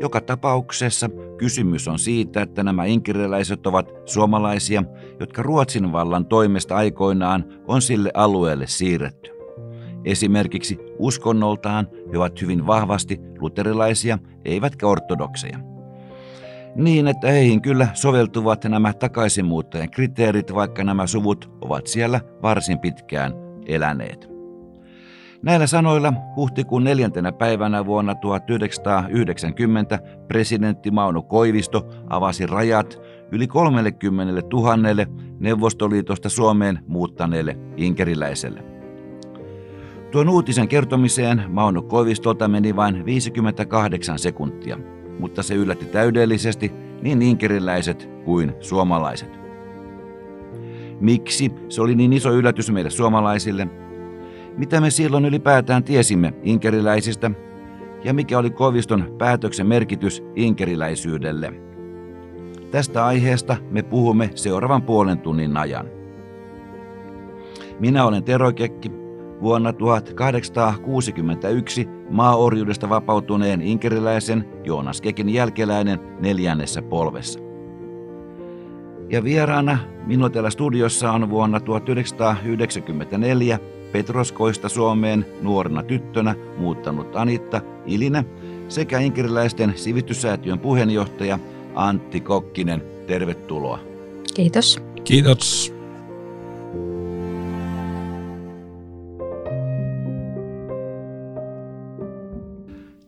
Joka tapauksessa kysymys on siitä, että nämä inkeriläiset ovat suomalaisia, jotka Ruotsin vallan toimesta aikoinaan on sille alueelle siirretty. Esimerkiksi uskonnoltaan he ovat hyvin vahvasti luterilaisia, eivätkä ortodokseja. Niin, että heihin kyllä soveltuvat nämä takaisinmuuttajien kriteerit, vaikka nämä suvut ovat siellä varsin pitkään eläneet. Näillä sanoilla huhtikuun neljäntenä päivänä vuonna 1990 presidentti Mauno Koivisto avasi rajat yli 30 000 Neuvostoliitosta Suomeen muuttaneelle inkeriläiselle. Tuon uutisen kertomiseen Mauno Koivistolta meni vain 58 sekuntia, mutta se yllätti täydellisesti niin inkeriläiset kuin suomalaiset. Miksi se oli niin iso yllätys meille suomalaisille? Mitä me silloin ylipäätään tiesimme inkeriläisistä? Ja mikä oli Koiviston päätöksen merkitys inkeriläisyydelle? Tästä aiheesta me puhumme seuraavan puolen tunnin ajan. Minä olen Tero Kekki, vuonna 1861 maaorjuudesta vapautuneen inkeriläisen Joonas Kekin jälkeläinen neljännessä polvessa. Ja vieraana minulla täällä studiossa on vuonna 1994 Petroskoista Suomeen nuorena tyttönä muuttanut Anitta Ilinen sekä inkeriläisten sivistyssäätiön puheenjohtaja Antti Kokkinen. Tervetuloa. Kiitos. Kiitos.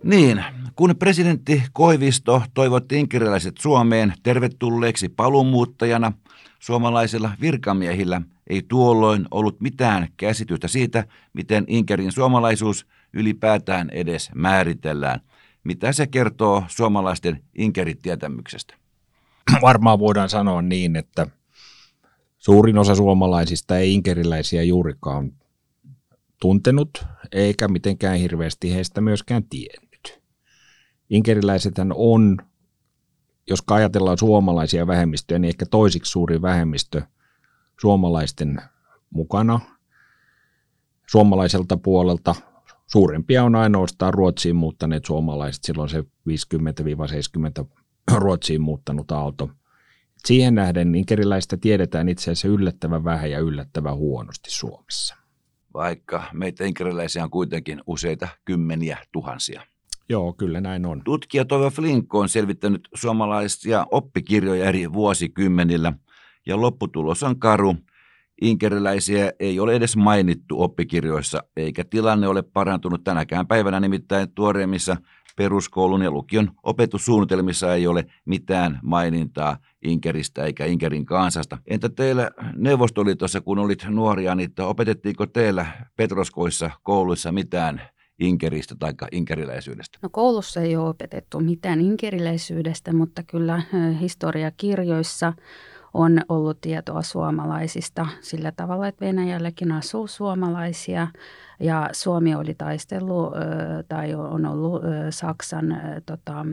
Niin, kun presidentti Koivisto toivotti inkeriläiset Suomeen tervetulleeksi paluumuuttajana, suomalaisilla virkamiehillä ei tuolloin ollut mitään käsitystä siitä, miten Inkerin suomalaisuus ylipäätään edes määritellään. Mitä se kertoo suomalaisten Inkerit-tietämyksestä? Varmaan voidaan sanoa niin, että suurin osa suomalaisista ei inkeriläisiä juurikaan tuntenut, eikä mitenkään hirveästi heistä myöskään tiennyt. Inkeriläiset on, jos ajatellaan suomalaisia vähemmistöjä, niin ehkä toisiksi suuri vähemmistö suomalaisten mukana. Suomalaiselta puolelta suurempia on ainoastaan Ruotsiin muuttaneet suomalaiset, silloin se 50-70 Ruotsiin muuttanut aalto. Siihen nähden inkeriläistä tiedetään itse asiassa yllättävän vähän ja yllättävän huonosti Suomessa. Vaikka meitä inkeriläisiä on kuitenkin useita kymmeniä tuhansia. Joo, kyllä näin on. Tutkija Toivo Flinko on selvittänyt suomalaisia oppikirjoja eri vuosikymmenillä – ja lopputulos on karu. Inkeriläisiä ei ole edes mainittu oppikirjoissa, eikä tilanne ole parantunut tänäkään päivänä, nimittäin tuoreimmissa peruskoulun ja lukion opetussuunnitelmissa ei ole mitään mainintaa Inkeristä eikä Inkerin kansasta. Entä teillä Neuvostoliitossa, kun olit nuoria, niin opetettiinko teillä Petroskoissa kouluissa mitään inkeristä tai inkeriläisyydestä? No koulussa ei ole opetettu mitään inkeriläisyydestä, mutta kyllä historiakirjoissa on ollut tietoa suomalaisista sillä tavalla, että Venäjälläkin asuu suomalaisia ja Suomi oli taistellut tai on ollut Saksan tota,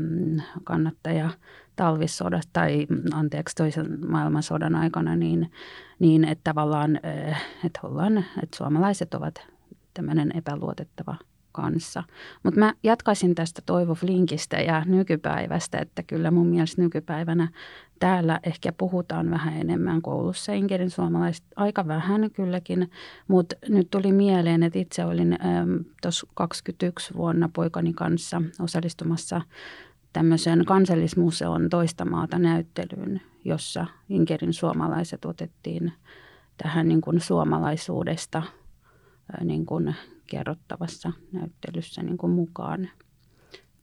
kannattaja talvissodasta tai anteeksi toisen maailmansodan aikana, niin, niin että tavallaan että, ollaan, että suomalaiset ovat tämmöinen epäluotettava kanssa. Mutta mä jatkaisin tästä Toivo Flinkistä ja nykypäivästä, että kyllä mun mielestä nykypäivänä täällä ehkä puhutaan vähän enemmän koulussa Inkerin suomalaiset, aika vähän kylläkin, mutta nyt tuli mieleen, että itse olin tuossa 21 vuonna poikani kanssa osallistumassa tämmöisen kansallismuseon toista maata näyttelyyn, jossa Inkerin suomalaiset otettiin tähän niin kuin suomalaisuudesta niin kuin kerrottavassa näyttelyssä niin kuin mukaan.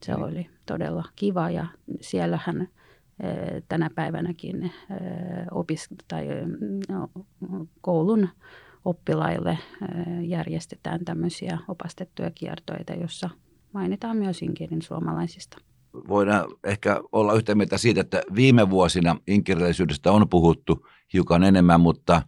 Se niin. oli todella kiva ja siellähän tänä päivänäkin opis- tai no, koulun oppilaille järjestetään tämmöisiä opastettuja kiertoita, jossa mainitaan myös inkerin suomalaisista. Voidaan ehkä olla yhtä mieltä siitä, että viime vuosina inkeriläisyydestä on puhuttu hiukan enemmän, mutta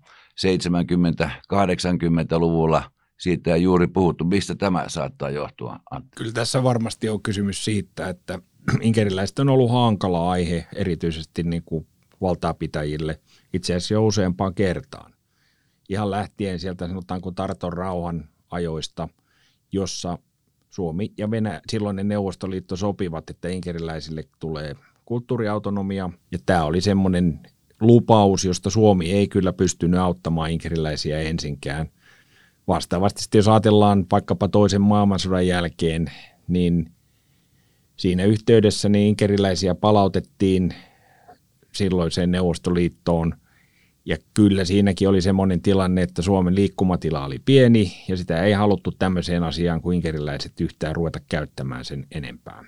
70-80-luvulla – siitä ei juuri puhuttu. Mistä tämä saattaa johtua, Antti? Kyllä tässä varmasti on kysymys siitä, että inkeriläiset on ollut hankala aihe erityisesti niin kuin valtaapitäjille itse asiassa jo useampaan kertaan. Ihan lähtien sieltä sanotaanko Tarton rauhan ajoista, jossa Suomi ja Venä, silloinen Neuvostoliitto sopivat, että inkeriläisille tulee kulttuuriautonomia. Ja tämä oli semmoinen lupaus, josta Suomi ei kyllä pystynyt auttamaan inkeriläisiä ensinkään. Vastaavasti jos ajatellaan vaikkapa toisen maailmansodan jälkeen, niin siinä yhteydessä niin inkeriläisiä palautettiin silloiseen Neuvostoliittoon. Ja kyllä siinäkin oli semmoinen tilanne, että Suomen liikkumatila oli pieni ja sitä ei haluttu tämmöiseen asiaan kuin inkeriläiset yhtään ruveta käyttämään sen enempää.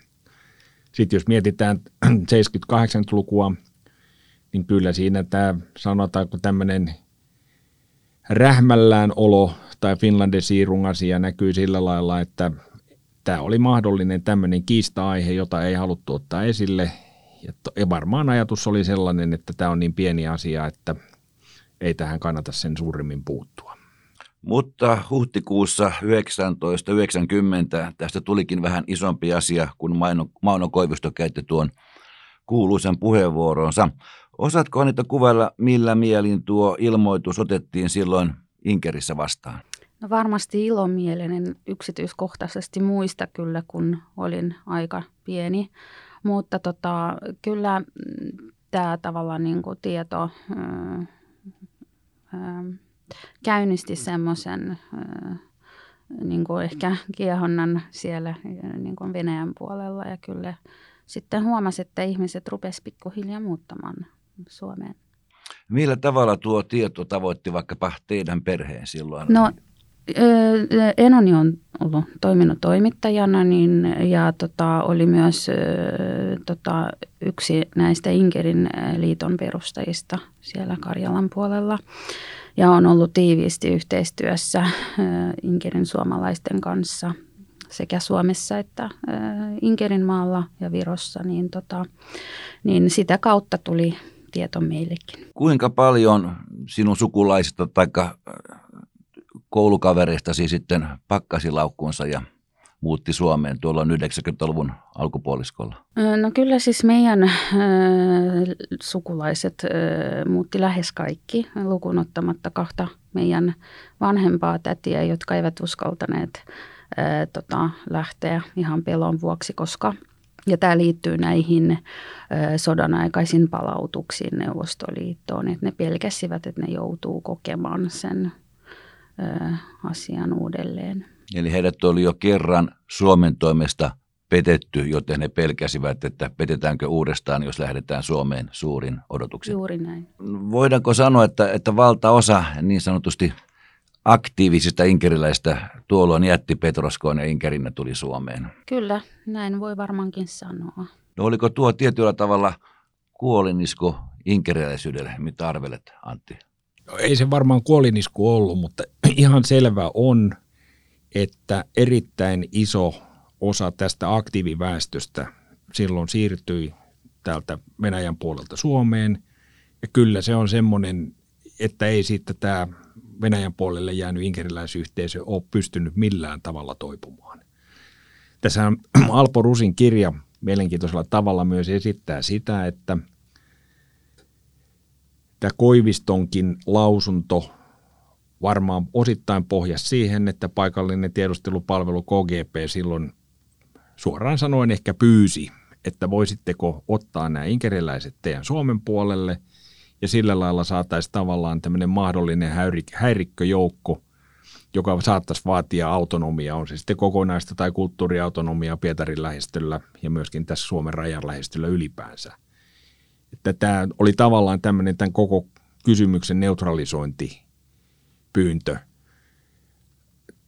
Sitten jos mietitään 70-80-lukua, niin kyllä siinä tämä sanotaanko tämmöinen rähmällään olo tai Finlandesiirun asia näkyy sillä lailla, että tämä oli mahdollinen tämmöinen kiista-aihe, jota ei haluttu ottaa esille. Ja varmaan ajatus oli sellainen, että tämä on niin pieni asia, että ei tähän kannata sen suurimmin puuttua. Mutta huhtikuussa 1990 tästä tulikin vähän isompi asia, kun Mauno Koivisto käytti tuon kuuluisen puheenvuoronsa. Osaatko niitä kuvailla, millä mielin tuo ilmoitus otettiin silloin Inkerissä vastaan? No varmasti ilomielinen yksityiskohtaisesti muista kyllä, kun olin aika pieni. Mutta tota, kyllä mm, tämä tavallaan niin kuin tieto ää, ää, käynnisti semmoisen niin kuin ehkä kiehonnan siellä niin kuin Venäjän puolella ja kyllä sitten huomasi, että ihmiset rupesivat pikkuhiljaa muuttamaan Suomeen. Millä tavalla tuo tieto tavoitti vaikkapa teidän perheen silloin? No Enoni on ollut toiminut toimittajana niin, ja tota, oli myös tota, yksi näistä Inkerin liiton perustajista siellä Karjalan puolella. Ja on ollut tiiviisti yhteistyössä Inkerin suomalaisten kanssa sekä Suomessa että Inkerin maalla ja Virossa, niin, tota, niin sitä kautta tuli tieto meillekin. Kuinka paljon sinun sukulaisista tai koulukavereistasi sitten pakkasi laukkuunsa ja muutti Suomeen tuolla 90-luvun alkupuoliskolla? No kyllä siis meidän äh, sukulaiset äh, muutti lähes kaikki, lukuun ottamatta kahta meidän vanhempaa tätiä, jotka eivät uskaltaneet äh, tota, lähteä ihan pelon vuoksi, koska ja tämä liittyy näihin sodan aikaisiin palautuksiin Neuvostoliittoon, että ne pelkäsivät, että ne joutuu kokemaan sen asian uudelleen. Eli heidät oli jo kerran Suomen toimesta petetty, joten he pelkäsivät, että petetäänkö uudestaan, jos lähdetään Suomeen suurin odotuksin. Juuri näin. Voidaanko sanoa, että, että valtaosa niin sanotusti aktiivisista inkeriläistä tuolloin jätti Petroskoon ja Inkerinä tuli Suomeen? Kyllä, näin voi varmaankin sanoa. No oliko tuo tietyllä tavalla kuolinisko inkeriläisyydelle? Mitä arvelet, Antti? No, ei se varmaan kuolinisku ollut, mutta ihan selvä on, että erittäin iso osa tästä aktiiviväestöstä silloin siirtyi täältä Venäjän puolelta Suomeen. Ja kyllä se on semmoinen, että ei siitä tämä Venäjän puolelle jäänyt inkeriläisyhteisö ole pystynyt millään tavalla toipumaan. Tässä Alpo Rusin kirja mielenkiintoisella tavalla myös esittää sitä, että – Tämä Koivistonkin lausunto varmaan osittain pohjasi siihen, että paikallinen tiedustelupalvelu KGP silloin suoraan sanoen ehkä pyysi, että voisitteko ottaa nämä inkeriläiset teidän Suomen puolelle ja sillä lailla saataisiin tavallaan tämmöinen mahdollinen häirikköjoukko, joka saattaisi vaatia autonomiaa, on se sitten kokonaista tai kulttuuriautonomiaa Pietarin lähestyllä ja myöskin tässä Suomen rajan lähestyllä ylipäänsä – että tämä oli tavallaan tämmöinen tämän koko kysymyksen neutralisointi pyyntö.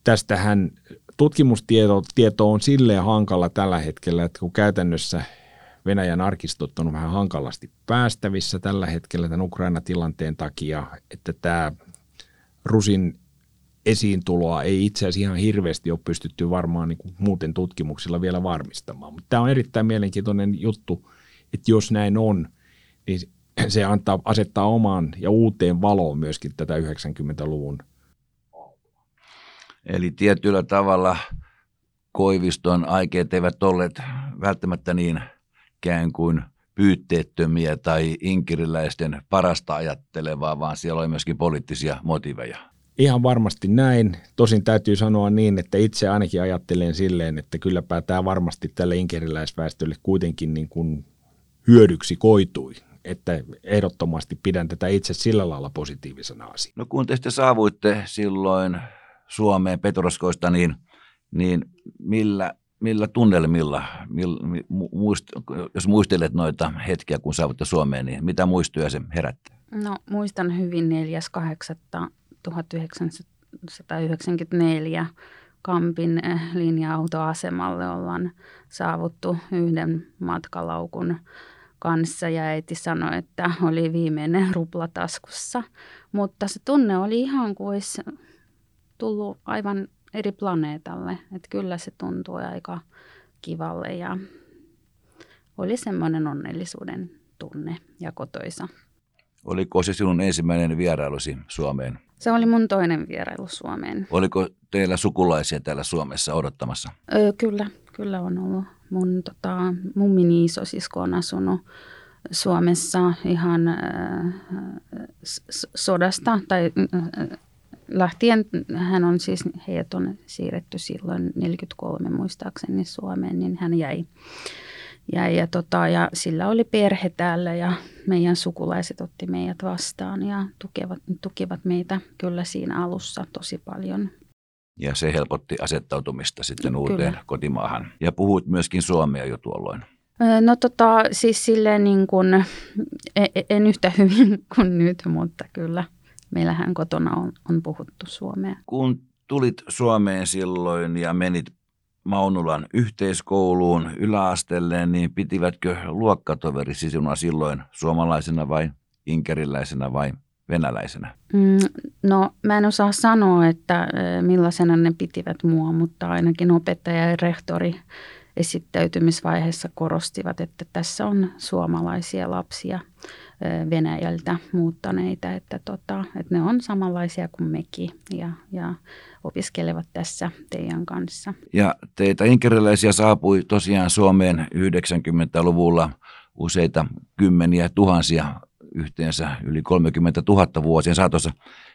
Tästähän tutkimustieto tieto on silleen hankala tällä hetkellä, että kun käytännössä Venäjän arkistot on vähän hankalasti päästävissä tällä hetkellä tämän Ukraina-tilanteen takia, että tämä Rusin esiintuloa ei itse asiassa ihan hirveästi ole pystytty varmaan niin kuin muuten tutkimuksilla vielä varmistamaan. Mutta tämä on erittäin mielenkiintoinen juttu, että jos näin on, niin se antaa, asettaa omaan ja uuteen valoon myöskin tätä 90-luvun. Eli tietyllä tavalla Koiviston aikeet eivät olleet välttämättä niin kään kuin pyytteettömiä tai inkiriläisten parasta ajattelevaa, vaan siellä oli myöskin poliittisia motiveja. Ihan varmasti näin. Tosin täytyy sanoa niin, että itse ainakin ajattelen silleen, että kylläpä tämä varmasti tälle inkeriläisväestölle kuitenkin niin kuin hyödyksi koitui. Että ehdottomasti pidän tätä itse sillä lailla positiivisena asiana. No kun te sitten saavuitte silloin Suomeen Petroskoista, niin, niin millä, millä tunnelmilla, millä, muist, jos muistelet noita hetkiä, kun saavutte Suomeen, niin mitä muistoja se herättää? No muistan hyvin 4.8.1994 Kampin eh, linja-autoasemalle ollaan saavuttu yhden matkalaukun kanssa ja äiti sanoi, että oli viimeinen rupla taskussa. Mutta se tunne oli ihan kuin olisi tullut aivan eri planeetalle. Että kyllä se tuntui aika kivalle ja oli semmoinen onnellisuuden tunne ja kotoisa. Oliko se sinun ensimmäinen vierailusi Suomeen? Se oli mun toinen vierailu Suomeen. Oliko teillä sukulaisia täällä Suomessa odottamassa? Öö, kyllä, kyllä on ollut. Mun tota, mummini isosisko on asunut Suomessa ihan äh, sodasta tai äh, lähtien. Hän on siis, heidät on siirretty silloin 43 muistaakseni Suomeen, niin hän jäi ja, ja, tota, ja sillä oli perhe täällä ja meidän sukulaiset otti meidät vastaan ja tukevat, tukivat meitä kyllä siinä alussa tosi paljon. Ja se helpotti asettautumista sitten uuteen kyllä. kotimaahan. Ja puhuit myöskin suomea jo tuolloin. No tota, siis silleen niin kuin, e, e, en yhtä hyvin kuin nyt, mutta kyllä meillähän kotona on, on puhuttu suomea. Kun tulit Suomeen silloin ja menit Maunulan yhteiskouluun yläasteelleen, niin pitivätkö luokkatoveri sinua silloin suomalaisena vai inkeriläisenä vai venäläisenä? Mm, no mä en osaa sanoa, että millaisena ne pitivät mua, mutta ainakin opettaja ja rehtori esittäytymisvaiheessa korostivat, että tässä on suomalaisia lapsia Venäjältä muuttaneita, että, tota, että ne on samanlaisia kuin mekin ja, ja opiskelevat tässä teidän kanssa. Ja teitä inkeriläisiä saapui tosiaan Suomeen 90-luvulla useita kymmeniä tuhansia, yhteensä yli 30 000 vuosien saatossa.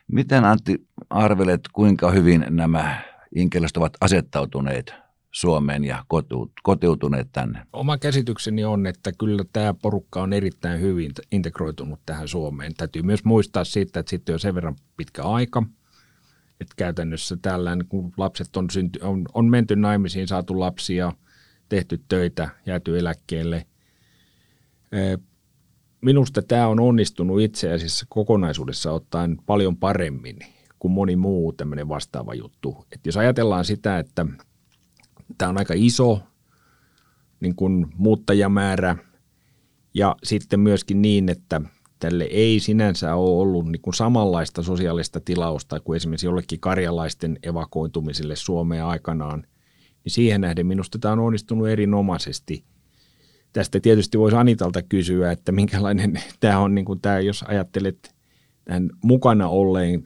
Miten Antti arvelet, kuinka hyvin nämä inkeriläiset ovat asettautuneet Suomeen ja kotiutuneet tänne? Oma käsitykseni on, että kyllä tämä porukka on erittäin hyvin integroitunut tähän Suomeen. Täytyy myös muistaa siitä, että sitten on sen verran pitkä aika, että käytännössä tällään, kun lapset on, synty, on, on menty naimisiin, saatu lapsia, tehty töitä, jääty eläkkeelle. Minusta tämä on onnistunut itse asiassa kokonaisuudessa ottaen paljon paremmin kuin moni muu tämmöinen vastaava juttu. Et jos ajatellaan sitä, että – tämä on aika iso niin kuin muuttajamäärä ja sitten myöskin niin, että tälle ei sinänsä ole ollut niin kuin samanlaista sosiaalista tilausta kuin esimerkiksi jollekin karjalaisten evakointumiselle Suomeen aikanaan, niin siihen nähden minusta tämä on onnistunut erinomaisesti. Tästä tietysti voisi Anitalta kysyä, että minkälainen tämä on, niin kuin tämä, jos ajattelet tämän mukana olleen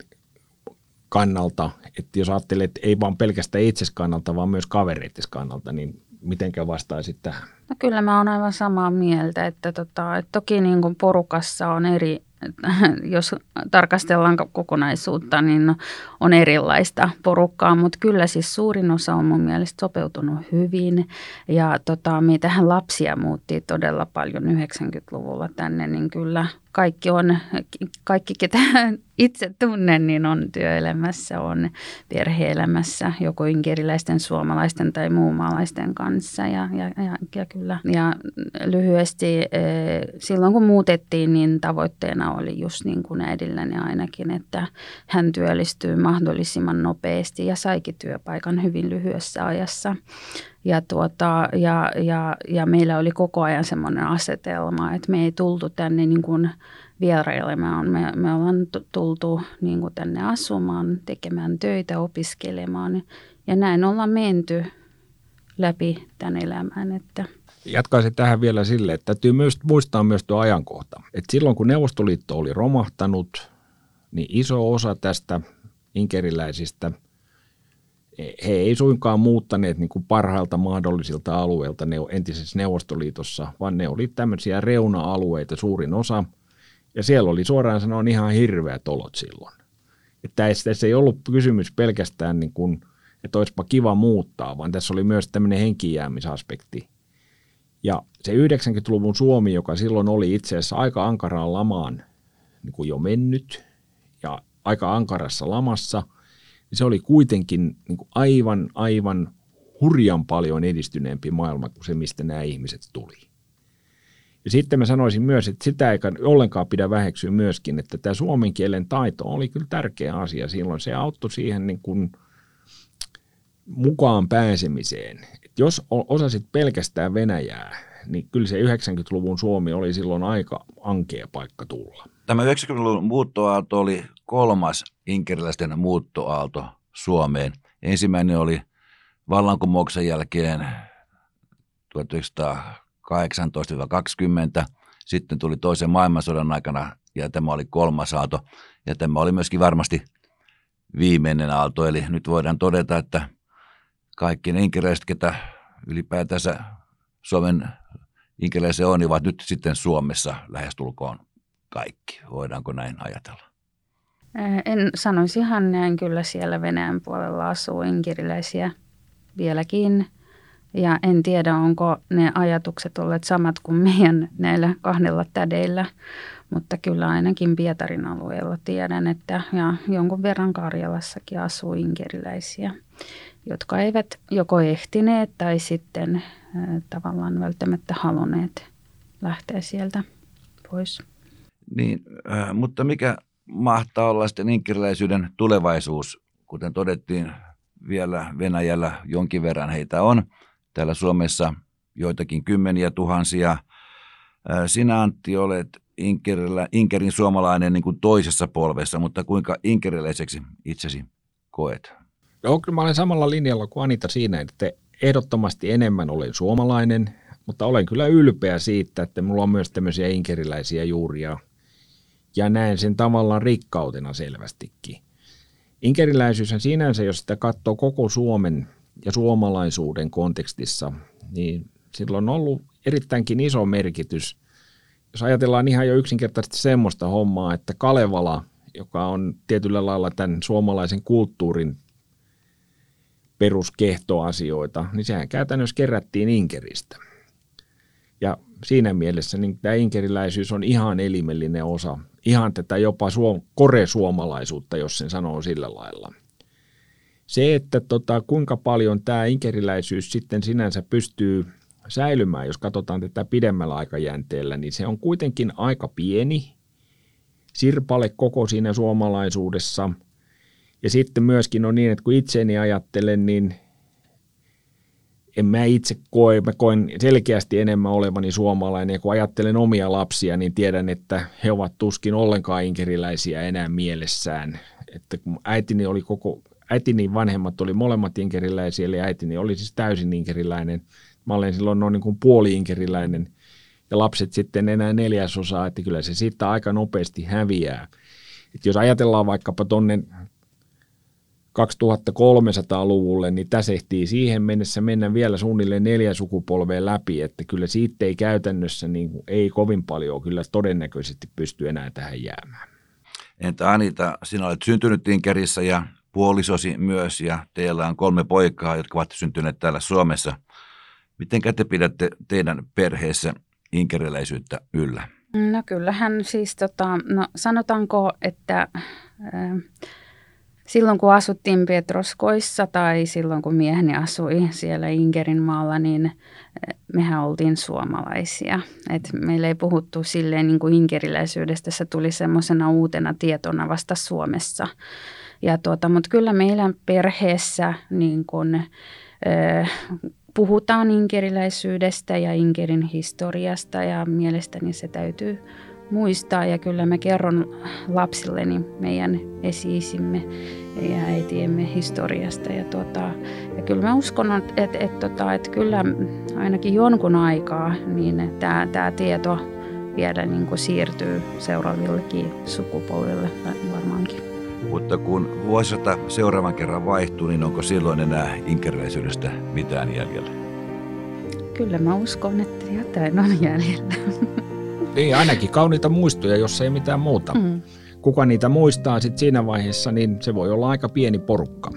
kannalta, että jos ajattelet, että ei vaan pelkästään itses kannalta, vaan myös kavereittes kannalta, niin mitenkä vastaisit tähän? No kyllä mä oon aivan samaa mieltä, että, tota, että toki niin kuin porukassa on eri jos tarkastellaan kokonaisuutta, niin on erilaista porukkaa, mutta kyllä siis suurin osa on mun mielestä sopeutunut hyvin. Ja tota, meitähän lapsia muutti todella paljon 90-luvulla tänne, niin kyllä kaikki on, kaikki ketä itse tunnen, niin on työelämässä, on perheelämässä, joko inkeriläisten, suomalaisten tai muumaalaisten kanssa. Ja, ja, ja, ja kyllä. Ja lyhyesti, eh, silloin kun muutettiin, niin tavoitteena oli just niin kuin äidilläni ainakin, että hän työllistyy mahdollisimman nopeasti ja saikin työpaikan hyvin lyhyessä ajassa. Ja, tuota, ja, ja, ja meillä oli koko ajan semmoinen asetelma, että me ei tultu tänne niin kuin vierailemaan. Me, me ollaan tultu niin kuin tänne asumaan, tekemään töitä, opiskelemaan ja näin ollaan menty läpi tämän elämän. Että Jatkaisin tähän vielä sille, että täytyy myös muistaa myös tuo ajankohta. Että silloin kun Neuvostoliitto oli romahtanut, niin iso osa tästä inkeriläisistä – he ei suinkaan muuttaneet niin kuin parhailta mahdollisilta alueilta ne entisessä Neuvostoliitossa, vaan ne oli tämmöisiä reuna-alueita suurin osa, ja siellä oli suoraan sanoen ihan hirveät olot silloin. Että tässä ei ollut kysymys pelkästään, niin kuin, että olisipa kiva muuttaa, vaan tässä oli myös tämmöinen henkijäämisaspekti. Ja se 90-luvun Suomi, joka silloin oli itse asiassa aika ankaraan lamaan niin kuin jo mennyt ja aika ankarassa lamassa, niin se oli kuitenkin niin kuin aivan, aivan hurjan paljon edistyneempi maailma kuin se, mistä nämä ihmiset tuli. Ja sitten mä sanoisin myös, että sitä ei ollenkaan pidä väheksyä myöskin, että tämä suomen kielen taito oli kyllä tärkeä asia silloin. Se auttoi siihen niin kuin mukaan pääsemiseen. Et jos osasit pelkästään Venäjää, niin kyllä se 90-luvun Suomi oli silloin aika ankea paikka tulla. Tämä 90-luvun muuttoaalto oli kolmas inkeriläisten muuttoaalto Suomeen. Ensimmäinen oli vallankumouksen jälkeen 1918-20, sitten tuli toisen maailmansodan aikana ja tämä oli kolmas aalto ja tämä oli myöskin varmasti viimeinen aalto, eli nyt voidaan todeta, että kaikki ne inkeriläiset, ketä ylipäätänsä Suomen inkeriläisiä on, niin ovat nyt sitten Suomessa lähestulkoon kaikki. Voidaanko näin ajatella? En sanoisi ihan näin. Kyllä siellä Venäjän puolella asuu inkeriläisiä vieläkin. Ja en tiedä, onko ne ajatukset olleet samat kuin meidän näillä kahdella tädeillä, mutta kyllä ainakin Pietarin alueella tiedän, että ja jonkun verran Karjalassakin asuu inkeriläisiä, jotka eivät joko ehtineet tai sitten tavallaan välttämättä halunneet lähteä sieltä pois. Niin, mutta mikä mahtaa olla sitten inkeriläisyyden tulevaisuus, kuten todettiin, vielä Venäjällä jonkin verran heitä on. Täällä Suomessa joitakin kymmeniä tuhansia. Sinä Antti olet Inkerillä, Inkerin suomalainen niin kuin toisessa polvessa, mutta kuinka inkeriläiseksi itsesi koet? Joo, kyllä mä olen samalla linjalla kuin Anita siinä, että ehdottomasti enemmän olen suomalainen, mutta olen kyllä ylpeä siitä, että mulla on myös tämmöisiä inkeriläisiä juuria ja näen sen tavallaan rikkautena selvästikin. Inkeriläisyys sinänsä, jos sitä katsoo koko Suomen ja suomalaisuuden kontekstissa, niin sillä on ollut erittäinkin iso merkitys. Jos ajatellaan ihan jo yksinkertaisesti semmoista hommaa, että Kalevala, joka on tietyllä lailla tämän suomalaisen kulttuurin peruskehtoasioita, niin sehän käytännössä kerättiin Inkeristä. Ja siinä mielessä niin tämä inkeriläisyys on ihan elimellinen osa ihan tätä jopa suom- koresuomalaisuutta, jos sen sanoo sillä lailla. Se, että tota, kuinka paljon tämä inkeriläisyys sitten sinänsä pystyy säilymään, jos katsotaan tätä pidemmällä aikajänteellä, niin se on kuitenkin aika pieni sirpale koko siinä suomalaisuudessa. Ja sitten myöskin on niin, että kun itseeni ajattelen, niin en mä itse koe, mä koen selkeästi enemmän olevani suomalainen ja kun ajattelen omia lapsia, niin tiedän, että he ovat tuskin ollenkaan inkeriläisiä enää mielessään. Että kun äitini oli koko, äitini vanhemmat oli molemmat inkeriläisiä, eli äitini oli siis täysin inkeriläinen. Mä olen silloin noin niin kuin puoli inkeriläinen ja lapset sitten enää neljäsosaa, että kyllä se siitä aika nopeasti häviää. Et jos ajatellaan vaikkapa tuonne 2300-luvulle, niin tässä ehtii siihen mennessä mennä vielä suunnilleen neljä sukupolvea läpi, että kyllä siitä ei käytännössä niin kuin, ei kovin paljon kyllä todennäköisesti pysty enää tähän jäämään. Entä Anita, sinä olet syntynyt Inkerissä ja puolisosi myös ja teillä on kolme poikaa, jotka ovat syntyneet täällä Suomessa. Miten te pidätte teidän perheessä inkeriläisyyttä yllä? No kyllähän siis tota, no sanotaanko, että äh, silloin kun asuttiin Petroskoissa tai silloin kun mieheni asui siellä Inkerin maalla, niin eh, mehän oltiin suomalaisia. Et meillä ei puhuttu silleen niin kuin inkeriläisyydestä, se tuli semmoisena uutena tietona vasta Suomessa. Ja tuota, mutta kyllä meillä perheessä niin kun, äh, puhutaan inkeriläisyydestä ja Inkerin historiasta ja mielestäni se täytyy muistaa ja kyllä mä kerron lapsilleni meidän esiisimme ja äitiemme historiasta. Ja, tuota, ja kyllä mä uskon, että, että, että, tota, että kyllä ainakin jonkun aikaa niin tämä, tämä tieto vielä niin kuin siirtyy seuraavillekin sukupolville varmaankin. Mutta kun vuosisata seuraavan kerran vaihtuu, niin onko silloin enää inkeriläisyydestä mitään jäljellä? Kyllä mä uskon, että jotain on jäljellä. Niin, ainakin kauniita muistoja, jos ei mitään muuta. Mm. kuka niitä muistaa sitten siinä vaiheessa, niin se voi olla aika pieni porukka.